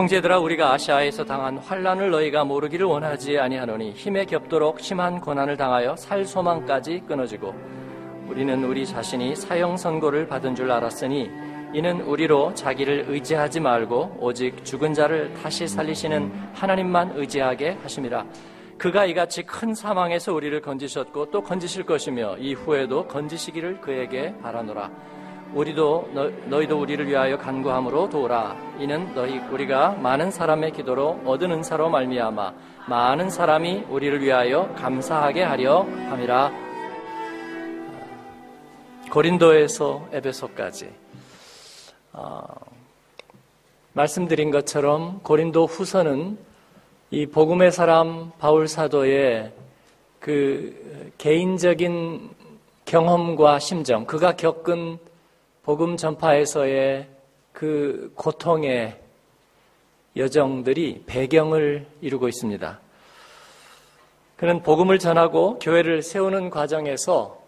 형제들아 우리가 아시아에서 당한 환란을 너희가 모르기를 원하지 아니하노니 힘에 겹도록 심한 고난을 당하여 살 소망까지 끊어지고 우리는 우리 자신이 사형 선고를 받은 줄 알았으니 이는 우리로 자기를 의지하지 말고 오직 죽은 자를 다시 살리시는 하나님만 의지하게 하심이라. 그가 이같이 큰 사망에서 우리를 건지셨고 또 건지실 것이며 이후에도 건지시기를 그에게 바라노라 우리도 너, 희도 우리를 위하여 간구함으로 도우라. 이는 너희 우리가 많은 사람의 기도로 얻은 은사로 말미암아 많은 사람이 우리를 위하여 감사하게 하려 함이라. 고린도에서 에베소까지. 어, 말씀드린 것처럼 고린도 후서는 이 복음의 사람 바울 사도의 그 개인적인 경험과 심정, 그가 겪은 복음 전파에서의 그 고통의 여정들이 배경을 이루고 있습니다. 그는 복음을 전하고 교회를 세우는 과정에서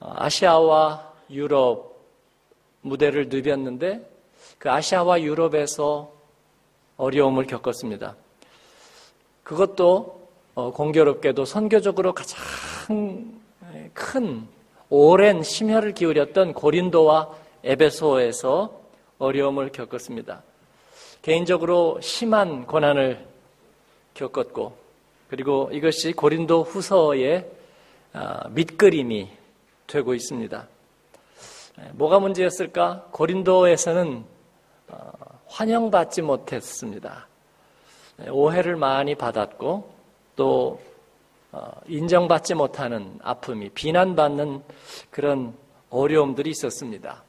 아시아와 유럽 무대를 누볐는데 그 아시아와 유럽에서 어려움을 겪었습니다. 그것도 어, 공교롭게도 선교적으로 가장 큰 오랜 심혈을 기울였던 고린도와 에베소에서 어려움을 겪었습니다. 개인적으로 심한 고난을 겪었고 그리고 이것이 고린도 후서의 아, 밑그림이 되고 있습니다. 뭐가 문제였을까? 고린도에서는 어, 환영받지 못했습니다. 오해를 많이 받았고 또 어, 인정받지 못하는 아픔이 비난받는 그런 어려움들이 있었습니다.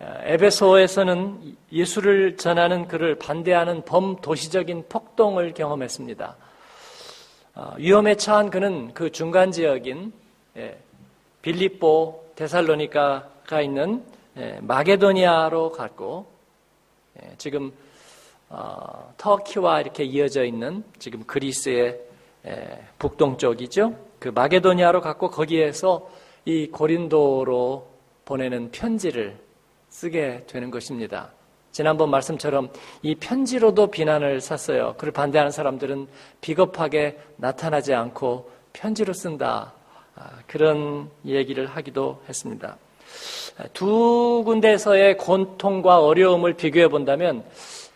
에베소에서는 예수를 전하는 그를 반대하는 범도시적인 폭동을 경험했습니다. 어, 위험에 처한 그는 그 중간 지역인 예, 빌립보, 데살로니카가 있는 예, 마게도니아로 갔고 예, 지금 어, 터키와 이렇게 이어져 있는 지금 그리스의 에, 북동쪽이죠. 그 마게도니아로 갔고 거기에서 이 고린도로 보내는 편지를 쓰게 되는 것입니다. 지난번 말씀처럼 이 편지로도 비난을 샀어요. 그를 반대하는 사람들은 비겁하게 나타나지 않고 편지로 쓴다. 아, 그런 얘기를 하기도 했습니다. 두 군데에서의 고통과 어려움을 비교해 본다면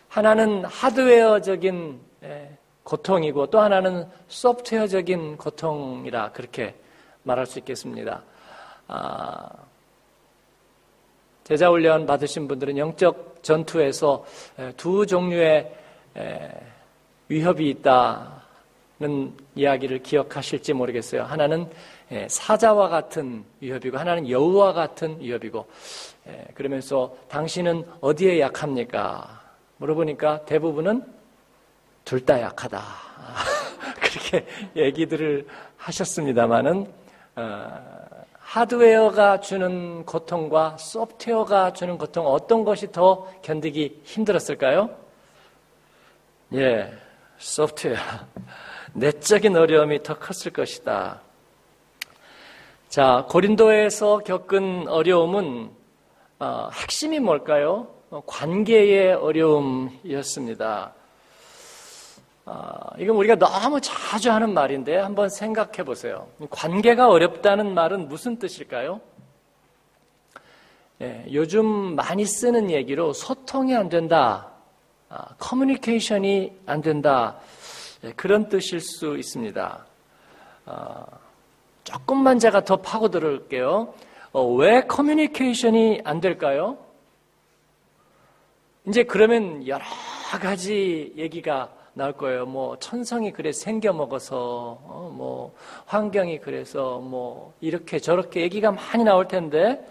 하나는 하드웨어적인 고통이고 또 하나는 소프트웨어적인 고통이라 그렇게 말할 수 있겠습니다. 아, 제자 훈련 받으신 분들은 영적 전투에서 두 종류의 위협이 있다는 이야기를 기억하실지 모르겠어요. 하나는 사자와 같은 위협이고 하나는 여우와 같은 위협이고 그러면서 당신은 어디에 약합니까? 물어보니까 대부분은 둘 다 약하다. 그렇게 얘기들을 하셨습니다만은 어, 하드웨어가 주는 고통과 소프트웨어가 주는 고통 어떤 것이 더 견디기 힘들었을까요? 예, 소프트웨어. 내적인 어려움이 더 컸을 것이다. 자, 고린도에서 겪은 어려움은 어, 핵심이 뭘까요? 어, 관계의 어려움이었습니다. 아, 이건 우리가 너무 자주 하는 말인데 한번 생각해 보세요. 관계가 어렵다는 말은 무슨 뜻일까요? 예, 요즘 많이 쓰는 얘기로 소통이 안 된다, 아, 커뮤니케이션이 안 된다, 예, 그런 뜻일 수 있습니다. 아, 조금만 제가 더 파고들을게요. 어, 왜 커뮤니케이션이 안 될까요? 이제 그러면 여러 가지 얘기가 나올 거예요. 뭐 천성이 그래 생겨 먹어서 어, 뭐 환경이 그래서 뭐 이렇게 저렇게 얘기가 많이 나올 텐데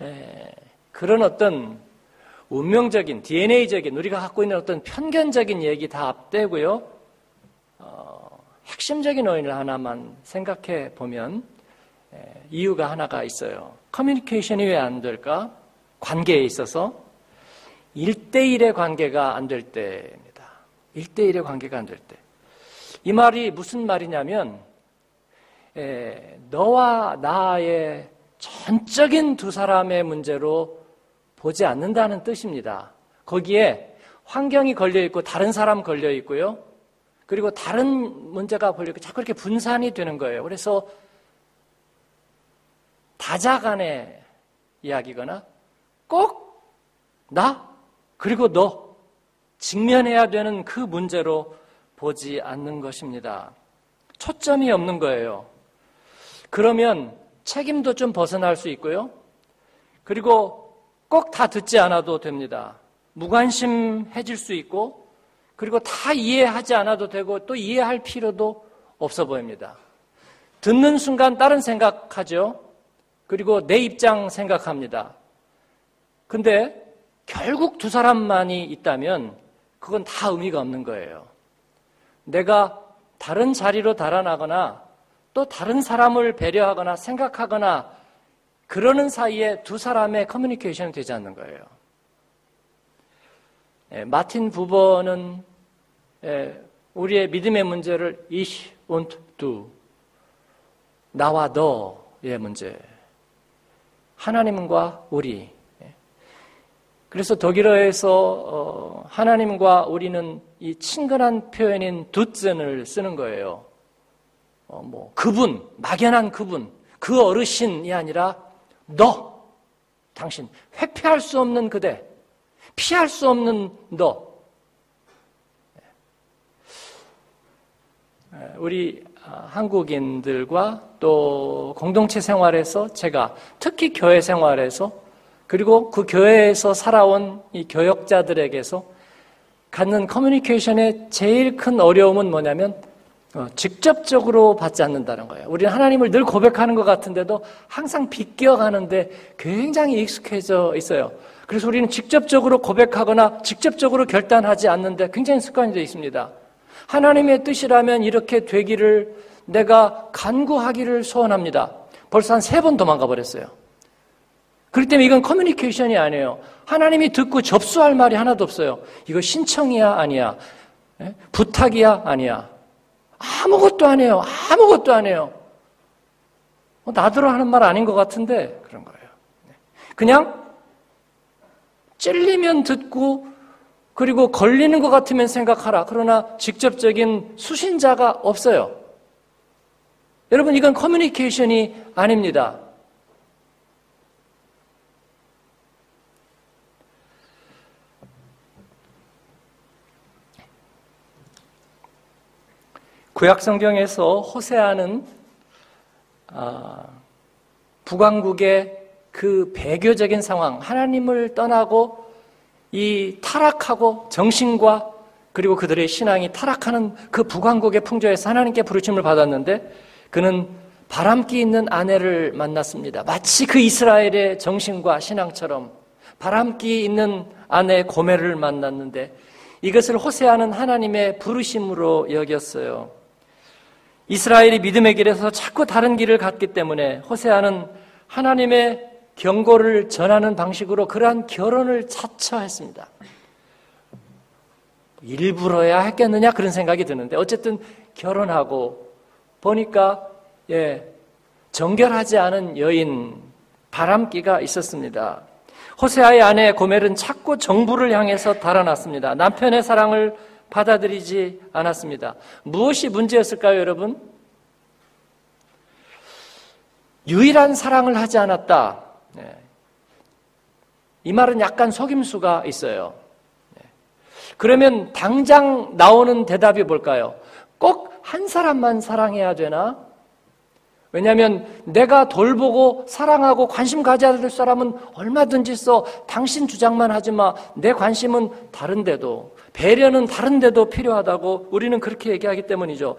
에, 그런 어떤 운명적인 DNA적인 우리가 갖고 있는 어떤 편견적인 얘기 다 앞대고요. 어, 핵심적인 원인을 하나만 생각해 보면 에, 이유가 하나가 있어요. 커뮤니케이션이 왜 안 될까? 관계에 있어서 1대1의 관계가 안 될 때입니다. 1대1의 관계가 안 될 때. 이 말이 무슨 말이냐면, 에, 너와 나의 전적인 두 사람의 문제로 보지 않는다는 뜻입니다. 거기에 환경이 걸려 있고 다른 사람 걸려 있고요. 그리고 다른 문제가 걸려 있고 자꾸 이렇게 분산이 되는 거예요. 그래서 다자 간의 이야기거나 꼭 나, 그리고 너 직면해야 되는 그 문제로 보지 않는 것입니다. 초점이 없는 거예요. 그러면 책임도 좀 벗어날 수 있고요. 그리고 꼭 다 듣지 않아도 됩니다. 무관심해질 수 있고, 그리고 다 이해하지 않아도 되고, 또 이해할 필요도 없어 보입니다. 듣는 순간 다른 생각하죠. 그리고 내 입장 생각합니다. 근데 결국 두 사람만이 있다면 그건 다 의미가 없는 거예요. 내가 다른 자리로 달아나거나 또 다른 사람을 배려하거나 생각하거나 그러는 사이에 두 사람의 커뮤니케이션이 되지 않는 거예요. 예, 마틴 부버는 예, 우리의 믿음의 문제를 ich und du 나와 너의 문제 하나님과 우리 예. 그래서 독일어에서 어, 하나님과 우리는 이 친근한 표현인 두zen을 쓰는 거예요. 어, 뭐 그분 막연한 그분 그 어르신이 아니라 너, 당신, 회피할 수 없는 그대, 피할 수 없는 너. 우리 아, 한국인들과 또 공동체 생활에서 제가 특히 교회 생활에서 그리고 그 교회에서 살아온 이 교역자들에게서 갖는 커뮤니케이션의 제일 큰 어려움은 뭐냐면 어, 직접적으로 받지 않는다는 거예요. 우리는 하나님을 늘 고백하는 것 같은데도 항상 비껴가는데 굉장히 익숙해져 있어요. 그래서 우리는 직접적으로 고백하거나 직접적으로 결단하지 않는데 굉장히 습관이 있습니다. 하나님의 뜻이라면 이렇게 되기를 내가 간구하기를 소원합니다. 벌써 한 세 번 도망가 버렸어요. 그렇기 때문에 이건 커뮤니케이션이 아니에요. 하나님이 듣고 접수할 말이 하나도 없어요. 이거 신청이야, 아니야. 예? 부탁이야, 아니야. 아무것도 안 해요. 아무것도 안 해요. 뭐 나더러 하는 말 아닌 것 같은데 그런 거예요. 네. 그냥 찔리면 듣고 그리고 걸리는 것 같으면 생각하라. 그러나 직접적인 수신자가 없어요. 여러분 이건 커뮤니케이션이 아닙니다. 구약 성경에서 호세아는 아, 북왕국의 그 배교적인 상황, 하나님을 떠나고 이 타락하고 정신과 그리고 그들의 신앙이 타락하는 그 북왕국의 풍조에서 하나님께 부르심을 받았는데 그는 바람기 있는 아내를 만났습니다. 마치 그 이스라엘의 정신과 신앙처럼 바람기 있는 아내 고멜을 만났는데 이것을 호세아는 하나님의 부르심으로 여겼어요. 이스라엘이 믿음의 길에서 자꾸 다른 길을 갔기 때문에 호세아는 하나님의 경고를 전하는 방식으로 그러한 결혼을 자처했습니다. 일부러야 했겠느냐 그런 생각이 드는데 어쨌든 결혼하고 보니까 예 정결하지 않은 여인 바람기가 있었습니다. 호세아의 아내 고멜은 자꾸 정부를 향해서 달아났습니다. 남편의 사랑을 받아들이지 않았습니다. 무엇이 문제였을까요, 여러분? 유일한 사랑을 하지 않았다. 네. 이 말은 약간 속임수가 있어요. 네. 그러면 당장 나오는 대답이 뭘까요? 꼭 한 사람만 사랑해야 되나? 왜냐하면 내가 돌보고 사랑하고 관심 가져야 될 사람은 얼마든지 써. 당신 주장만 하지 마. 내 관심은 다른데도. 배려는 다른 데도 필요하다고 우리는 그렇게 얘기하기 때문이죠.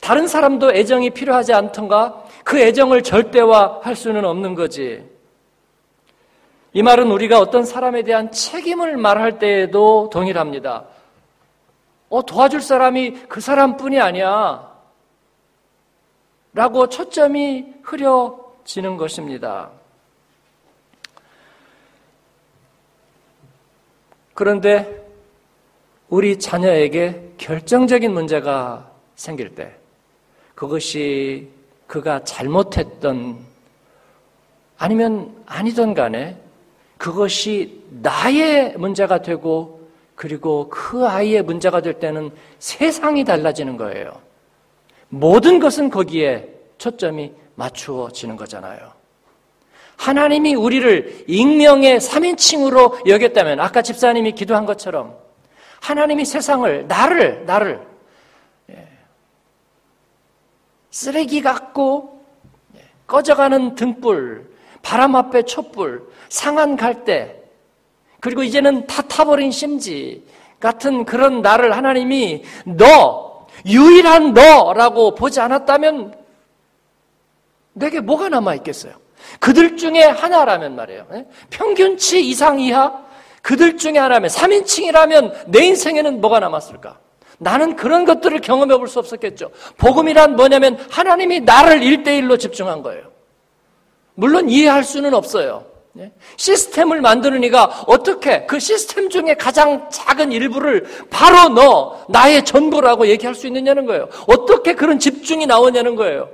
다른 사람도 애정이 필요하지 않던가 그 애정을 절대화할 수는 없는 거지. 이 말은 우리가 어떤 사람에 대한 책임을 말할 때에도 동일합니다. 어, 도와줄 사람이 그 사람뿐이 아니야. 라고 초점이 흐려지는 것입니다. 그런데 우리 자녀에게 결정적인 문제가 생길 때 그것이 그가 잘못했던 아니면 아니던 간에 그것이 나의 문제가 되고 그리고 그 아이의 문제가 될 때는 세상이 달라지는 거예요. 모든 것은 거기에 초점이 맞추어지는 거잖아요. 하나님이 우리를 익명의 3인칭으로 여겼다면 아까 집사님이 기도한 것처럼 하나님이 세상을 나를 나를 예, 쓰레기 같고 예, 꺼져가는 등불, 바람 앞에 촛불, 상한 갈대 그리고 이제는 다 타버린 심지 같은 그런 나를 하나님이 너 유일한 너라고 보지 않았다면 내게 뭐가 남아 있겠어요? 그들 중에 하나라면 말이에요. 예? 평균치 이상 이하 그들 중에 하나면 3인칭이라면 내 인생에는 뭐가 남았을까? 나는 그런 것들을 경험해 볼 수 없었겠죠. 복음이란 뭐냐면 하나님이 나를 일대일로 집중한 거예요. 물론 이해할 수는 없어요. 예? 시스템을 만드는 이가 어떻게 그 시스템 중에 가장 작은 일부를 바로 너 나의 전부라고 얘기할 수 있느냐는 거예요. 어떻게 그런 집중이 나오냐는 거예요.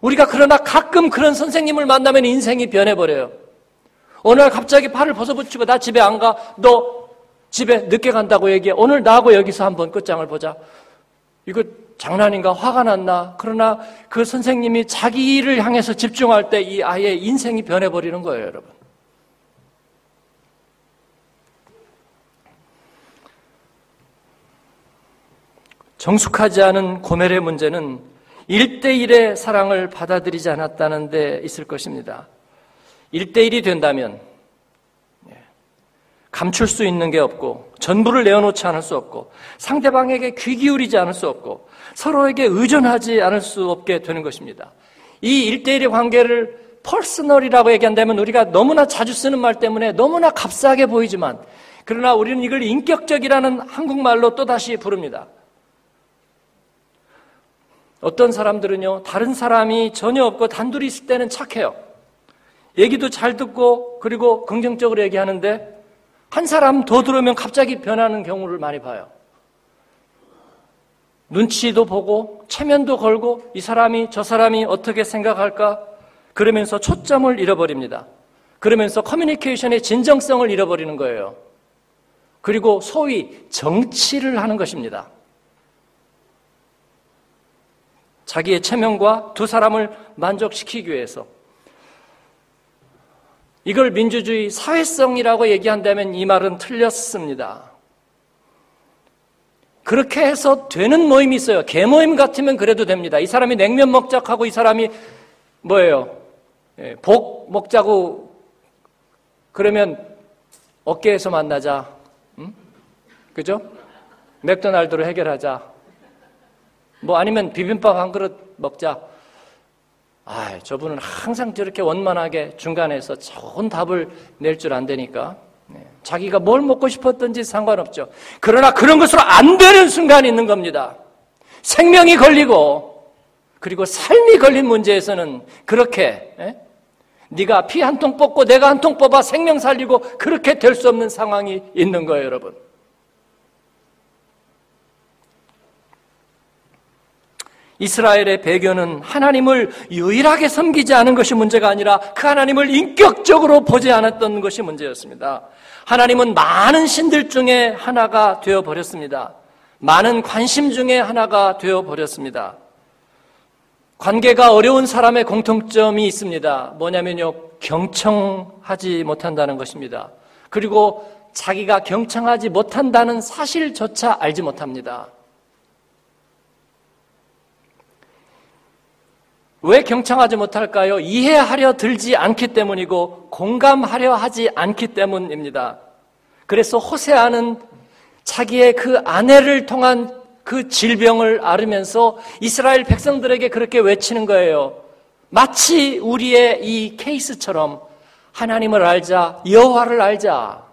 우리가 그러나 가끔 그런 선생님을 만나면 인생이 변해버려요. 어느 날 갑자기 팔을 벗어붙이고 나 집에 안 가. 너 집에 늦게 간다고 얘기해. 오늘 나하고 여기서 한번 끝장을 보자. 이거 장난인가 화가 났나? 그러나 그 선생님이 자기 일을 향해서 집중할 때 이 아이의 인생이 변해버리는 거예요, 여러분. 정숙하지 않은 고멜의 문제는 일대일의 사랑을 받아들이지 않았다는 데 있을 것입니다. 일대일이 된다면 예, 감출 수 있는 게 없고 전부를 내어놓지 않을 수 없고 상대방에게 귀 기울이지 않을 수 없고 서로에게 의존하지 않을 수 없게 되는 것입니다. 이 일대일의 관계를 퍼스널이라고 얘기한다면 우리가 너무나 자주 쓰는 말 때문에 너무나 값싸게 보이지만 그러나 우리는 이걸 인격적이라는 한국말로 또다시 부릅니다. 어떤 사람들은요, 다른 사람이 전혀 없고 단둘이 있을 때는 착해요. 얘기도 잘 듣고, 그리고 긍정적으로 얘기하는데, 한 사람 더 들어오면 갑자기 변하는 경우를 많이 봐요. 눈치도 보고, 체면도 걸고, 이 사람이, 저 사람이 어떻게 생각할까? 그러면서 초점을 잃어버립니다. 그러면서 커뮤니케이션의 진정성을 잃어버리는 거예요. 그리고 소위 정치를 하는 것입니다. 자기의 체면과 두 사람을 만족시키기 위해서 이걸 민주주의 사회성이라고 얘기한다면 이 말은 틀렸습니다. 그렇게 해서 되는 모임이 있어요. 개모임 같으면 그래도 됩니다. 이 사람이 냉면 먹자고 이 사람이 뭐예요? 예, 복 먹자고 그러면 어깨에서 만나자. 응? 그죠? 맥도날드로 해결하자. 뭐 아니면 비빔밥 한 그릇 먹자. 아, 저분은 항상 저렇게 원만하게 중간에서 좋은 답을 낼 줄 안되니까 네. 자기가 뭘 먹고 싶었던지 상관없죠. 그러나 그런 것으로 안 되는 순간이 있는 겁니다. 생명이 걸리고 그리고 삶이 걸린 문제에서는 그렇게 에? 예? 네가 피 한 통 뽑고 내가 한 통 뽑아 생명 살리고 그렇게 될 수 없는 상황이 있는 거예요, 여러분. 이스라엘의 배교는 하나님을 유일하게 섬기지 않은 것이 문제가 아니라 그 하나님을 인격적으로 보지 않았던 것이 문제였습니다. 하나님은 많은 신들 중에 하나가 되어 버렸습니다. 많은 관심 중에 하나가 되어 버렸습니다. 관계가 어려운 사람의 공통점이 있습니다. 뭐냐면요. 경청하지 못한다는 것입니다. 그리고 자기가 경청하지 못한다는 사실조차 알지 못합니다. 왜 경청하지 못할까요? 이해하려 들지 않기 때문이고 공감하려 하지 않기 때문입니다. 그래서 호세아는 자기의 그 아내를 통한 그 질병을 앓으면서 이스라엘 백성들에게 그렇게 외치는 거예요. 마치 우리의 이 케이스처럼 하나님을 알자, 여호와를 알자.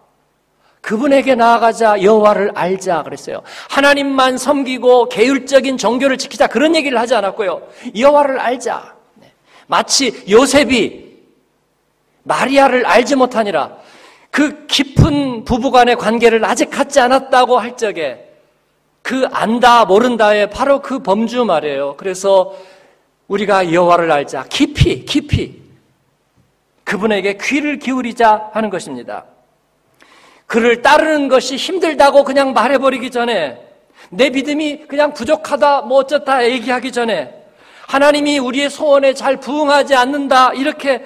그분에게 나아가자 여호와를 알자 그랬어요. 하나님만 섬기고 계율적인 종교를 지키자 그런 얘기를 하지 않았고요. 여호와를 알자. 네. 마치 요셉이 마리아를 알지 못하니라 그 깊은 부부간의 관계를 아직 갖지 않았다고 할 적에 그 안다 모른다의 바로 그 범주 말이에요. 그래서 우리가 여호와를 알자 깊이 깊이 그분에게 귀를 기울이자 하는 것입니다. 그를 따르는 것이 힘들다고 그냥 말해버리기 전에 내 믿음이 그냥 부족하다 뭐 어쩌다 얘기하기 전에 하나님이 우리의 소원에 잘 부응하지 않는다 이렇게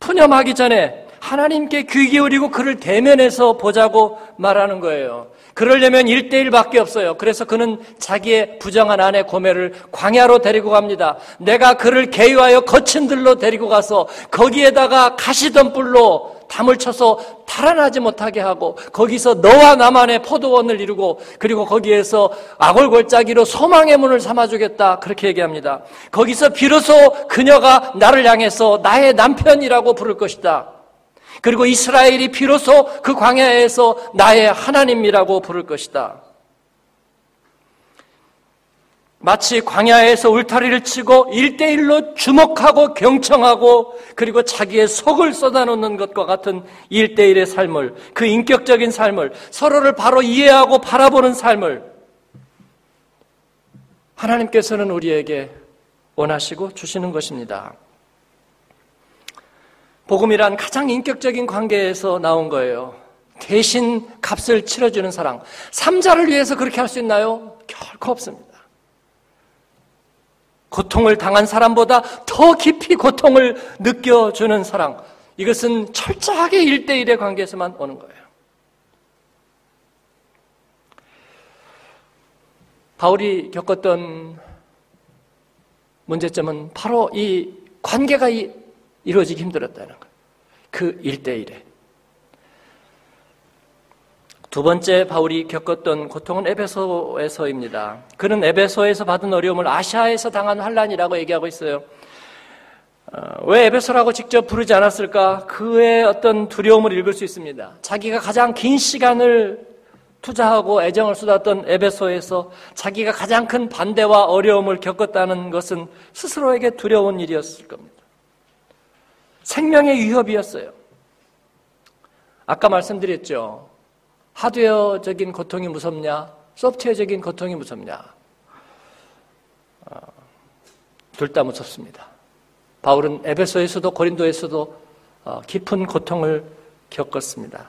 푸념하기 전에 하나님께 귀 기울이고 그를 대면해서 보자고 말하는 거예요. 그러려면 1대1밖에 없어요. 그래서 그는 자기의 부정한 아내 고매를 광야로 데리고 갑니다. 내가 그를 개유하여 거친 들로 데리고 가서 거기에다가 가시던 뿔로 담을 쳐서 달아나지 못하게 하고 거기서 너와 나만의 포도원을 이루고 그리고 거기에서 아골골짜기로 소망의 문을 삼아주겠다 그렇게 얘기합니다. 거기서 비로소 그녀가 나를 향해서 나의 남편이라고 부를 것이다. 그리고 이스라엘이 비로소 그 광야에서 나의 하나님이라고 부를 것이다. 마치 광야에서 울타리를 치고 일대일로 주목하고 경청하고 그리고 자기의 속을 쏟아놓는 것과 같은 일대일의 삶을 그 인격적인 삶을 서로를 바로 이해하고 바라보는 삶을 하나님께서는 우리에게 원하시고 주시는 것입니다. 복음이란 가장 인격적인 관계에서 나온 거예요. 대신 값을 치러주는 사랑. 삼자를 위해서 그렇게 할 수 있나요? 결코 없습니다. 고통을 당한 사람보다 더 깊이 고통을 느껴주는 사랑. 이것은 철저하게 일대일의 관계에서만 오는 거예요. 바울이 겪었던 문제점은 바로 이 관계가 이루어지기 힘들었다는 거예요. 그 일대일에. 두 번째 바울이 겪었던 고통은 에베소에서입니다. 그는 에베소에서 받은 어려움을 아시아에서 당한 환란이라고 얘기하고 있어요. 어, 왜 에베소라고 직접 부르지 않았을까? 그의 어떤 두려움을 읽을 수 있습니다. 자기가 가장 긴 시간을 투자하고 애정을 쏟았던 에베소에서 자기가 가장 큰 반대와 어려움을 겪었다는 것은 스스로에게 두려운 일이었을 겁니다. 생명의 위협이었어요. 아까 말씀드렸죠. 하드웨어적인 고통이 무섭냐? 소프트웨어적인 고통이 무섭냐? 어, 둘다 무섭습니다. 바울은 에베소에서도 고린도에서도 어, 깊은 고통을 겪었습니다.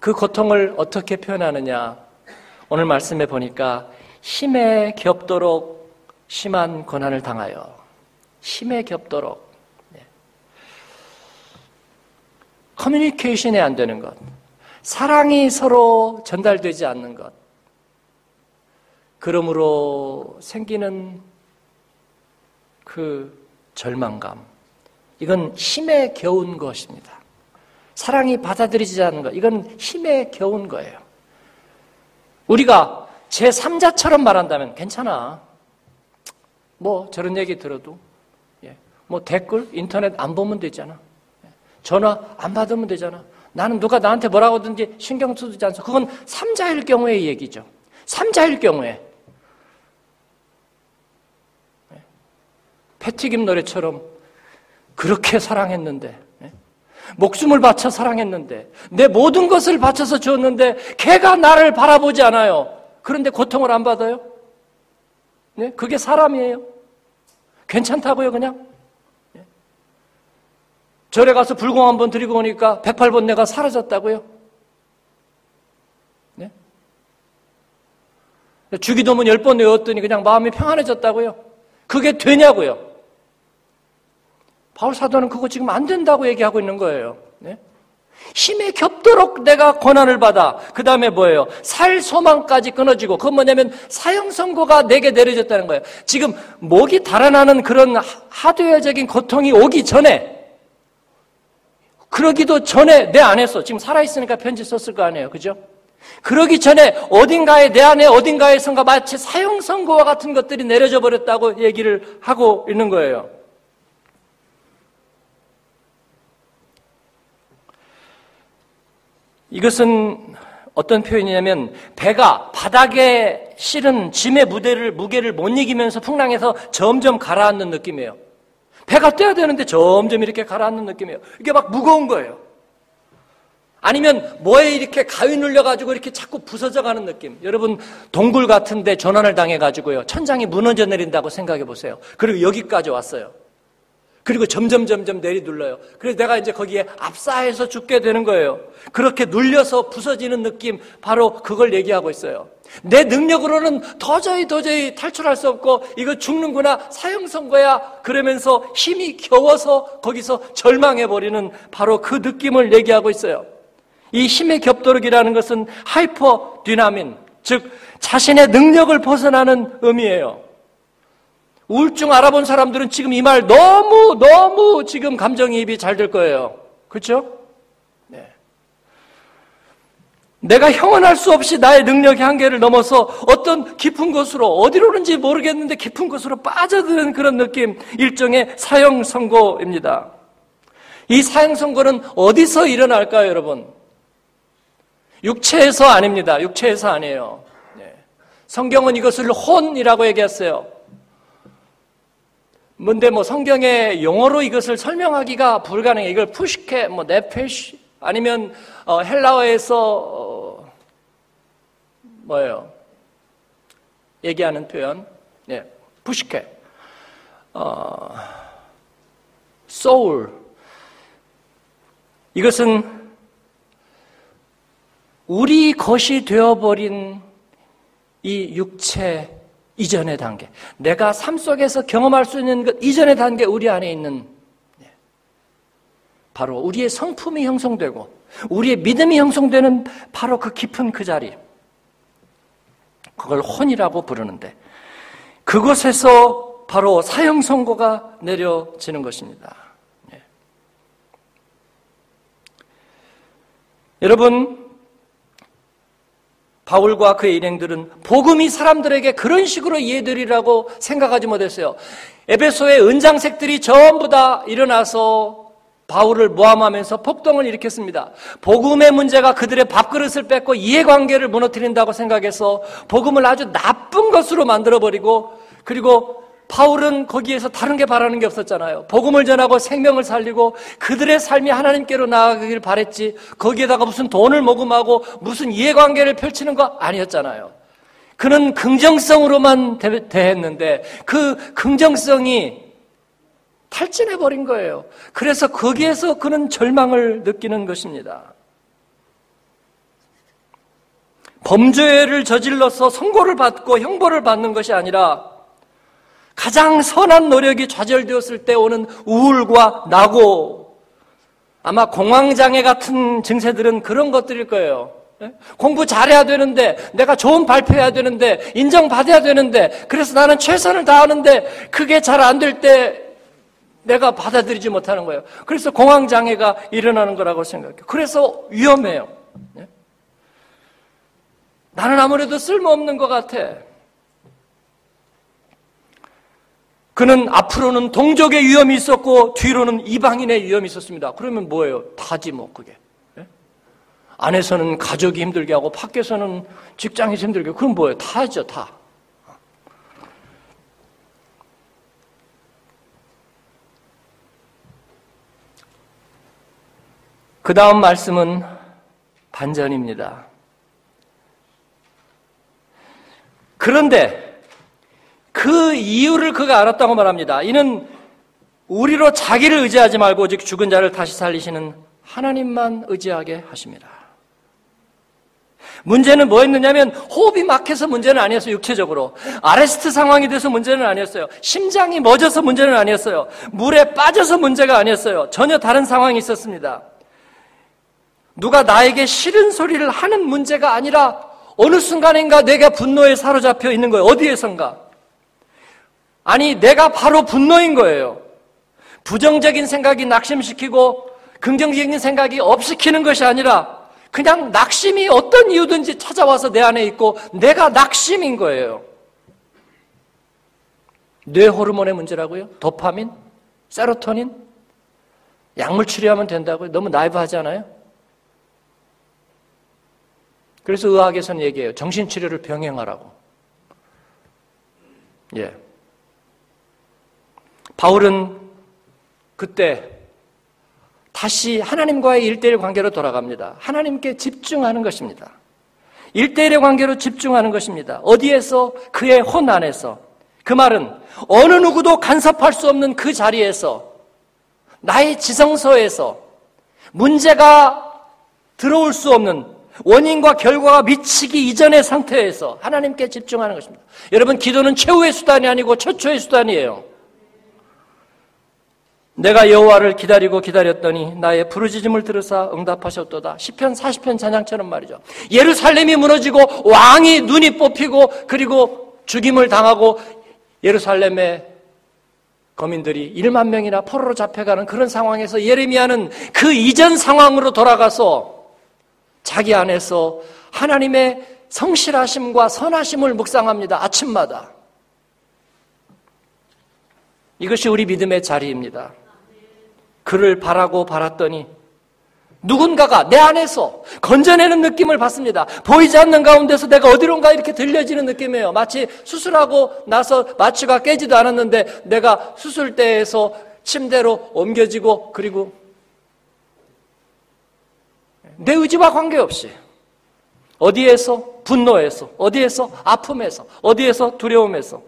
그 고통을 어떻게 표현하느냐? 오늘 말씀해 보니까 힘에 겹도록 심한 고난을 당하여 힘에 겹도록 네. 커뮤니케이션이 안 되는 것, 사랑이 서로 전달되지 않는 것. 그러므로 생기는 그 절망감. 이건 힘에 겨운 것입니다. 사랑이 받아들이지 않는 것. 이건 힘에 겨운 거예요. 우리가 제 3자처럼 말한다면 괜찮아. 뭐 저런 얘기 들어도 예. 뭐 댓글 인터넷 안 보면 되잖아. 예. 전화 안 받으면 되잖아. 나는 누가 나한테 뭐라고 하든지 신경 쓰지 않소. 그건 삼자일 경우의 얘기죠. 삼자일 경우에. 네. 패티김 노래처럼 그렇게 사랑했는데, 네. 목숨을 바쳐 사랑했는데, 내 모든 것을 바쳐서 주었는데, 걔가 나를 바라보지 않아요. 그런데 고통을 안 받아요? 네? 그게 사람이에요. 괜찮다고요, 그냥? 절에 가서 불공 한번 드리고 오니까 108번 내가 사라졌다고요? 네? 주기도문 10번 외웠더니 그냥 마음이 평안해졌다고요? 그게 되냐고요? 바울 사도는 그거 지금 안 된다고 얘기하고 있는 거예요. 네? 힘에 겹도록 내가 고난을 받아. 그 다음에 뭐예요? 살 소망까지 끊어지고. 그건 뭐냐면 사형 선고가 내게 내려졌다는 거예요. 지금 목이 달아나는 그런 하드웨어적인 고통이 오기 전에 그러기도 전에 내 안에서 지금 살아있으니까 편지 썼을 거 아니에요. 그죠? 그러기 전에 어딘가에 내 안에 어딘가에선가 마치 사형 선고와 같은 것들이 내려져 버렸다고 얘기를 하고 있는 거예요. 이것은 어떤 표현이냐면 배가 바닥에 실은 짐의 무대를 무게를 못 이기면서 풍랑에서 점점 가라앉는 느낌이에요. 배가 떼야 되는데 점점 이렇게 가라앉는 느낌이에요. 이게 막 무거운 거예요. 아니면 뭐에 이렇게 가위 눌려가지고 이렇게 자꾸 부서져 가는 느낌. 여러분, 동굴 같은데 전환을 당해가지고요. 천장이 무너져 내린다고 생각해 보세요. 그리고 여기까지 왔어요. 그리고 점점 점점 내리눌러요. 그래서 내가 이제 거기에 압사해서 죽게 되는 거예요. 그렇게 눌려서 부서지는 느낌 바로 그걸 얘기하고 있어요. 내 능력으로는 도저히 도저히 탈출할 수 없고 이거 죽는구나 사형선거야 그러면서 힘이 겨워서 거기서 절망해 버리는 바로 그 느낌을 얘기하고 있어요. 이 힘에 겹도록이라는 것은 ὑπὲρ δύναμιν 즉 자신의 능력을 벗어나는 의미예요. 우울증 알아본 사람들은 지금 이 말 너무 너무 지금 감정이입이 잘 될 거예요. 그렇죠? 네. 내가 형언할 수 없이 나의 능력의 한계를 넘어서 어떤 깊은 곳으로 어디로는지 모르겠는데 깊은 곳으로 빠져드는 그런 느낌 일종의 사형 선고입니다. 이 사형 선고는 어디서 일어날까요, 여러분? 육체에서 아닙니다. 육체에서 아니에요. 네. 성경은 이것을 혼이라고 얘기했어요. 뭔데 뭐 성경의 용어로 이것을 설명하기가 불가능해. 이걸 푸시케, 뭐 네페시 아니면 어, 헬라어에서 어, 뭐예요? 얘기하는 표현, 네, 푸시케, 어, 소울. 이것은 우리 것이 되어버린 이 육체 이전의 단계. 내가 삶 속에서 경험할 수 있는 것 이전의 단계 우리 안에 있는 네. 바로 우리의 성품이 형성되고 우리의 믿음이 형성되는 바로 그 깊은 그 자리. 그걸 혼이라고 부르는데 그곳에서 바로 사형 선고가 내려지는 것입니다. 네. 여러분 바울과 그의 일행들은 복음이 사람들에게 그런 식으로 이해되리라고 생각하지 못했어요. 에베소의 은장색들이 전부 다 일어나서 바울을 모함하면서 폭동을 일으켰습니다. 복음의 문제가 그들의 밥그릇을 뺏고 이해관계를 무너뜨린다고 생각해서 복음을 아주 나쁜 것으로 만들어버리고 그리고 바울은 거기에서 다른 게 바라는 게 없었잖아요. 복음을 전하고 생명을 살리고 그들의 삶이 하나님께로 나아가길 바랬지 거기에다가 무슨 돈을 모금하고 무슨 이해관계를 펼치는 거 아니었잖아요. 그는 긍정성으로만 대했는데 그 긍정성이 탈진해버린 거예요. 그래서 거기에서 그는 절망을 느끼는 것입니다. 범죄를 저질러서 선고를 받고 형벌을 받는 것이 아니라 가장 선한 노력이 좌절되었을 때 오는 우울과 나고 아마 공황장애 같은 증세들은 그런 것들일 거예요. 예? 공부 잘해야 되는데, 내가 좋은 발표해야 되는데, 인정받아야 되는데, 그래서 나는 최선을 다하는데, 그게 잘 안 될 때, 내가 받아들이지 못하는 거예요. 그래서 공황장애가 일어나는 거라고 생각해요. 그래서 위험해요. 예? 나는 아무래도 쓸모없는 것 같아. 그는 앞으로는 동족의 위험이 있었고 뒤로는 이방인의 위험이 있었습니다. 그러면 뭐예요? 다지 뭐 그게. 예? 안에서는 가족이 힘들게 하고 밖에서는 직장이 힘들게. 그럼 뭐예요? 다죠, 다. 그 다음 말씀은 반전입니다. 그런데 그 이유를 그가 알았다고 말합니다. 이는 우리로 자기를 의지하지 말고 오직 죽은 자를 다시 살리시는 하나님만 의지하게 하십니다. 문제는 뭐였느냐면 호흡이 막혀서 문제는 아니었어요. 육체적으로 아레스트 상황이 돼서 문제는 아니었어요. 심장이 멎어서 문제는 아니었어요. 물에 빠져서 문제가 아니었어요. 전혀 다른 상황이 있었습니다. 누가 나에게 싫은 소리를 하는 문제가 아니라 어느 순간인가 내가 분노에 사로잡혀 있는 거예요. 어디에선가. 아니, 내가 바로 분노인 거예요. 부정적인 생각이 낙심시키고 긍정적인 생각이 업시키는 것이 아니라 그냥 낙심이 어떤 이유든지 찾아와서 내 안에 있고 내가 낙심인 거예요. 뇌 호르몬의 문제라고요? 도파민? 세로토닌? 약물 치료하면 된다고요? 너무 나이브하지 않아요? 그래서 의학에서는 얘기해요. 정신치료를 병행하라고. 예. 바울은 그때 다시 하나님과의 일대일 관계로 돌아갑니다. 하나님께 집중하는 것입니다. 일대일의 관계로 집중하는 것입니다. 어디에서? 그의 혼 안에서. 그 말은 어느 누구도 간섭할 수 없는 그 자리에서 나의 지성소에서 문제가 들어올 수 없는 원인과 결과가 미치기 이전의 상태에서 하나님께 집중하는 것입니다. 여러분, 기도는 최후의 수단이 아니고 최초의 수단이에요. 내가 여호와를 기다리고 기다렸더니 나의 부르짖음을 들으사 응답하셨도다. 시편 40편 찬양처럼 말이죠. 예루살렘이 무너지고 왕이 눈이 뽑히고 그리고 죽임을 당하고 예루살렘의 거민들이 1만 명이나 포로로 잡혀가는 그런 상황에서 예레미야는 그 이전 상황으로 돌아가서 자기 안에서 하나님의 성실하심과 선하심을 묵상합니다. 아침마다. 이것이 우리 믿음의 자리입니다. 그를 바라고 바랐더니 누군가가 내 안에서 건져내는 느낌을 받습니다. 보이지 않는 가운데서 내가 어디론가 이렇게 들려지는 느낌이에요. 마치 수술하고 나서 마취가 깨지도 않았는데 내가 수술대에서 침대로 옮겨지고 그리고 내 의지와 관계없이 어디에서 분노에서 어디에서 아픔에서 어디에서 두려움에서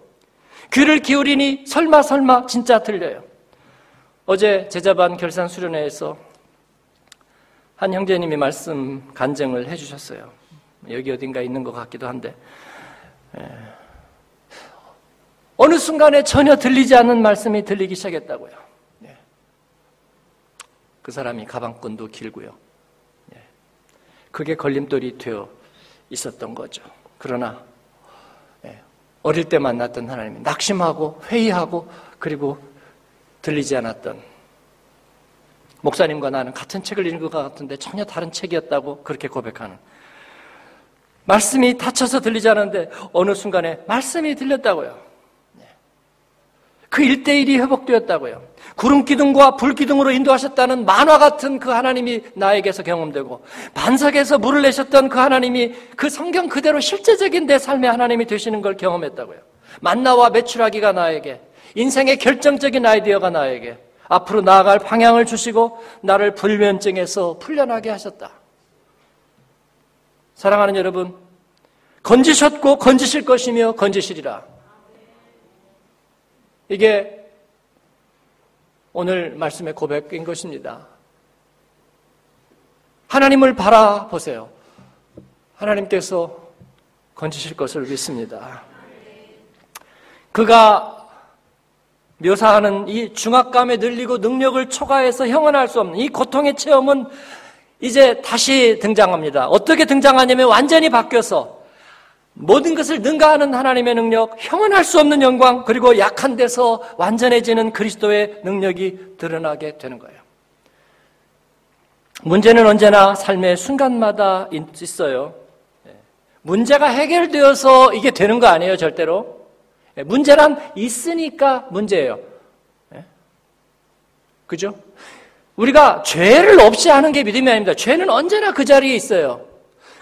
귀를 기울이니 설마 설마 진짜 들려요. 어제 제자반 결산 수련회에서 한 형제님이 말씀 간증을 해주셨어요. 여기 어딘가 있는 것 같기도 한데 예. 어느 순간에 전혀 들리지 않는 말씀이 들리기 시작했다고요. 예. 그 사람이 가방끈도 길고요. 예. 그게 걸림돌이 되어 있었던 거죠. 그러나 어릴 때 만났던 하나님이 낙심하고 회의하고 그리고 들리지 않았던 목사님과 나는 같은 책을 읽은 것 같은데 전혀 다른 책이었다고 그렇게 고백하는 말씀이 닫혀서 들리지 않았는데 어느 순간에 말씀이 들렸다고요. 네. 그 일대일이 회복되었다고요. 구름 기둥과 불 기둥으로 인도하셨다는 만화 같은 그 하나님이 나에게서 경험되고 반석에서 물을 내셨던 그 하나님이 그 성경 그대로 실제적인 내 삶의 하나님이 되시는 걸 경험했다고요. 만나와 매출하기가 나에게 인생의 결정적인 아이디어가 나에게 앞으로 나아갈 방향을 주시고 나를 불면증에서 풀려나게 하셨다. 사랑하는 여러분, 건지셨고 건지실 것이며 건지시리라. 이게 오늘 말씀의 고백인 것입니다. 하나님을 바라보세요. 하나님께서 건지실 것을 믿습니다. 그가 묘사하는 이 중압감에 늘리고 능력을 초과해서 형언할 수 없는 이 고통의 체험은 이제 다시 등장합니다. 어떻게 등장하냐면 완전히 바뀌어서 모든 것을 능가하는 하나님의 능력, 형언할 수 없는 영광, 그리고 약한 데서 완전해지는 그리스도의 능력이 드러나게 되는 거예요. 문제는 언제나 삶의 순간마다 있어요. 네. 문제가 해결되어서 이게 되는 거 아니에요, 절대로. 예, 문제란 있으니까 문제예요. 예? 그죠? 우리가 죄를 없이 하는 게 믿음이 아닙니다. 죄는 언제나 그 자리에 있어요.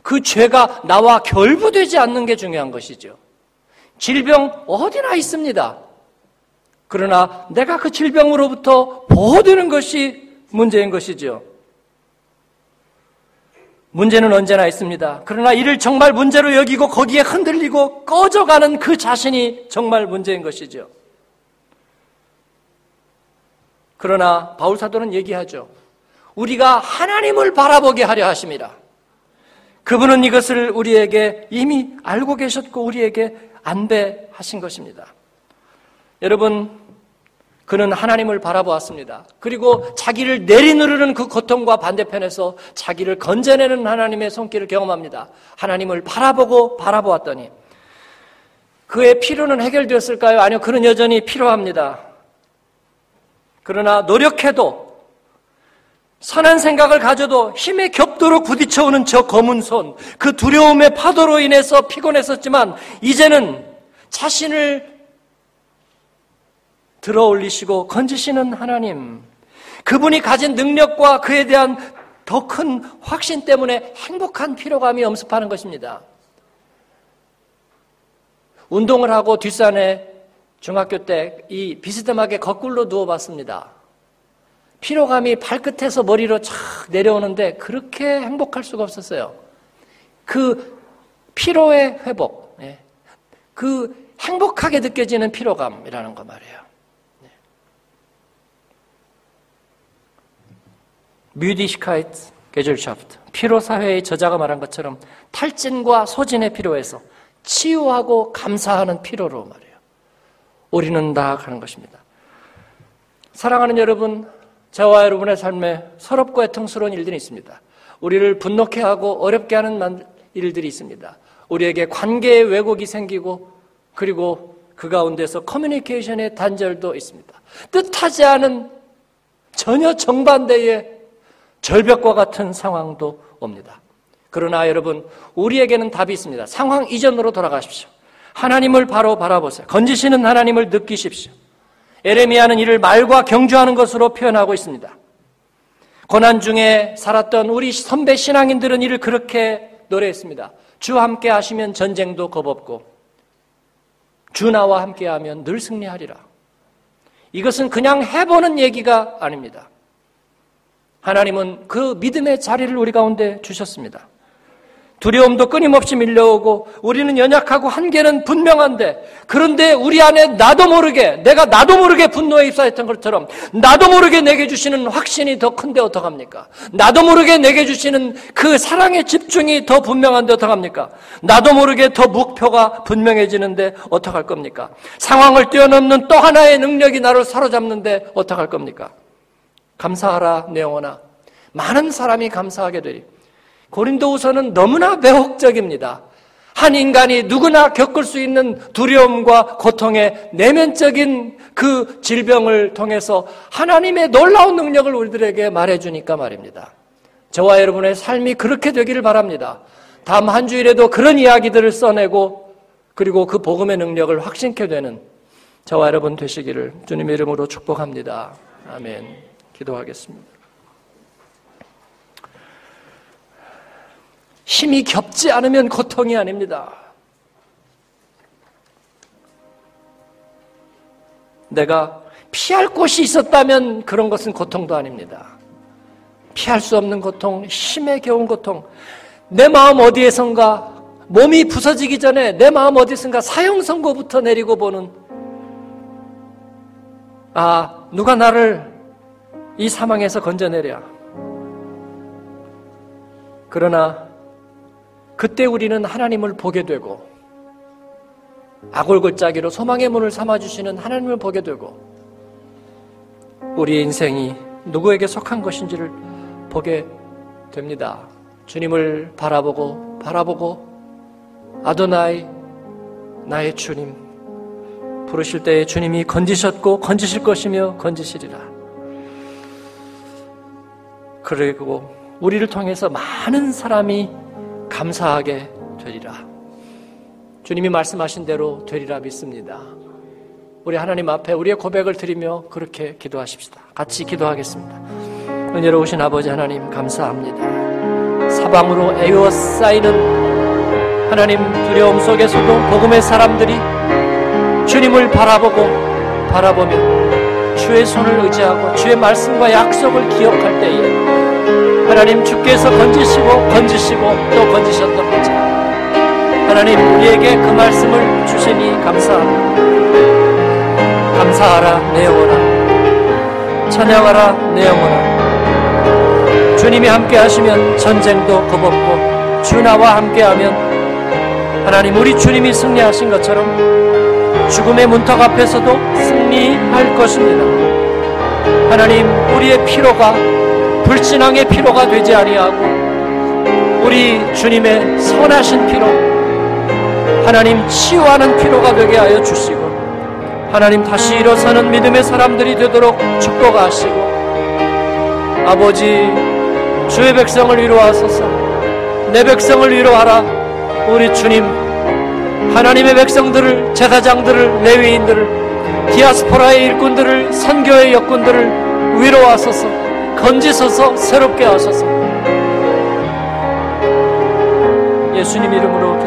그 죄가 나와 결부되지 않는 게 중요한 것이죠. 질병 어디나 있습니다. 그러나 내가 그 질병으로부터 보호되는 것이 문제인 것이죠. 문제는 언제나 있습니다. 그러나 이를 정말 문제로 여기고 거기에 흔들리고 꺼져가는 그 자신이 정말 문제인 것이죠. 그러나 바울사도는 얘기하죠. 우리가 하나님을 바라보게 하려 하십니다. 그분은 이것을 우리에게 이미 알고 계셨고 우리에게 안배하신 것입니다. 여러분, 그는 하나님을 바라보았습니다. 그리고 자기를 내리누르는 그 고통과 반대편에서 자기를 건져내는 하나님의 손길을 경험합니다. 하나님을 바라보고 바라보았더니 그의 필요는 해결되었을까요? 아니요, 그는 여전히 필요합니다. 그러나 노력해도 선한 생각을 가져도 힘에 겹도록 부딪혀오는 저 검은 손, 그 두려움의 파도로 인해서 피곤했었지만 이제는 자신을 들어 올리시고 건지시는 하나님. 그분이 가진 능력과 그에 대한 더 큰 확신 때문에 행복한 피로감이 엄습하는 것입니다. 운동을 하고 뒷산에 중학교 때 이 비스듬하게 거꾸로 누워봤습니다. 피로감이 발끝에서 머리로 착 내려오는데 그렇게 행복할 수가 없었어요. 그 피로의 회복, 예. 그 행복하게 느껴지는 피로감이라는 거 말이에요. Müdigkeitsgesellschaft 피로 사회의 저자가 말한 것처럼 탈진과 소진의 피로에서 치유하고 감사하는 피로로 말이에요. 우리는 다 가는 것입니다. 사랑하는 여러분, 저와 여러분의 삶에 서럽고 애통스러운 일들이 있습니다. 우리를 분노케 하고 어렵게 하는 일들이 있습니다. 우리에게 관계의 왜곡이 생기고 그리고 그 가운데서 커뮤니케이션의 단절도 있습니다. 뜻하지 않은 전혀 정반대의 절벽과 같은 상황도 옵니다. 그러나 여러분, 우리에게는 답이 있습니다. 상황 이전으로 돌아가십시오. 하나님을 바로 바라보세요. 건지시는 하나님을 느끼십시오. 에레미야는 이를 말과 경주하는 것으로 표현하고 있습니다. 고난 중에 살았던 우리 선배 신앙인들은 이를 그렇게 노래했습니다. 주 함께 하시면 전쟁도 겁없고 주 나와 함께 하면 늘 승리하리라. 이것은 그냥 해보는 얘기가 아닙니다. 하나님은 그 믿음의 자리를 우리 가운데 주셨습니다. 두려움도 끊임없이 밀려오고 우리는 연약하고 한계는 분명한데 그런데 우리 안에 나도 모르게 내가 나도 모르게 분노에 입사했던 것처럼 나도 모르게 내게 주시는 확신이 더 큰데 어떡합니까? 나도 모르게 내게 주시는 그 사랑의 집중이 더 분명한데 어떡합니까? 나도 모르게 더 목표가 분명해지는데 어떡할 겁니까? 상황을 뛰어넘는 또 하나의 능력이 나를 사로잡는데 어떡할 겁니까? 감사하라 내 영혼아 많은 사람이 감사하게 되리 고린도후서는 너무나 매혹적입니다. 한 인간이 누구나 겪을 수 있는 두려움과 고통의 내면적인 그 질병을 통해서 하나님의 놀라운 능력을 우리들에게 말해주니까 말입니다. 저와 여러분의 삶이 그렇게 되기를 바랍니다. 다음 한 주일에도 그런 이야기들을 써내고 그리고 그 복음의 능력을 확신케 되는 저와 여러분 되시기를 주님의 이름으로 축복합니다. 아멘. 기도하겠습니다. 힘이 겹지 않으면 고통이 아닙니다. 내가 피할 곳이 있었다면 그런 것은 고통도 아닙니다. 피할 수 없는 고통, 힘에 겨운 고통, 내 마음 어디에선가 몸이 부서지기 전에 내 마음 어디선가 사형 선고부터 내리고 보는 아 누가 나를 이 사망에서 건져내랴. 그러나 그때 우리는 하나님을 보게 되고 아골골짜기로 소망의 문을 삼아주시는 하나님을 보게 되고 우리의 인생이 누구에게 속한 것인지를 보게 됩니다. 주님을 바라보고 바라보고 아도나이 나의 주님 부르실 때에 주님이 건지셨고 건지실 것이며 건지시리라. 그리고 우리를 통해서 많은 사람이 감사하게 되리라. 주님이 말씀하신 대로 되리라 믿습니다. 우리 하나님 앞에 우리의 고백을 드리며 그렇게 기도하십시다. 같이 기도하겠습니다. 은혜로우신 아버지 하나님 감사합니다. 사방으로 에워싸이는 하나님 두려움 속에서도 복음의 사람들이 주님을 바라보고 바라보며 주의 손을 의지하고 주의 말씀과 약속을 기억할 때에 하나님 주께서 건지시고 건지시고 또 건지셨던 것처럼 하나님 우리에게 그 말씀을 주시니 감사합니다. 감사하라 내 영혼아 찬양하라 내 영혼아 주님이 함께 하시면 전쟁도 겁없고 주 나와 함께 하면 하나님 우리 주님이 승리하신 것처럼 죽음의 문턱 앞에서도 승리할 것입니다. 하나님 우리의 피로가 불신앙의 피로가 되지 아니하고 우리 주님의 선하신 피로 하나님 치유하는 피로가 되게 하여 주시고 하나님 다시 일어서는 믿음의 사람들이 되도록 축복하시고 아버지 주의 백성을 위로하소서. 내 백성을 위로하라. 우리 주님 하나님의 백성들을 제사장들을 레위인들을 디아스포라의 일꾼들을 선교의 역군들을 위로하소서 건지소서 새롭게 하소서. 예수님 이름으로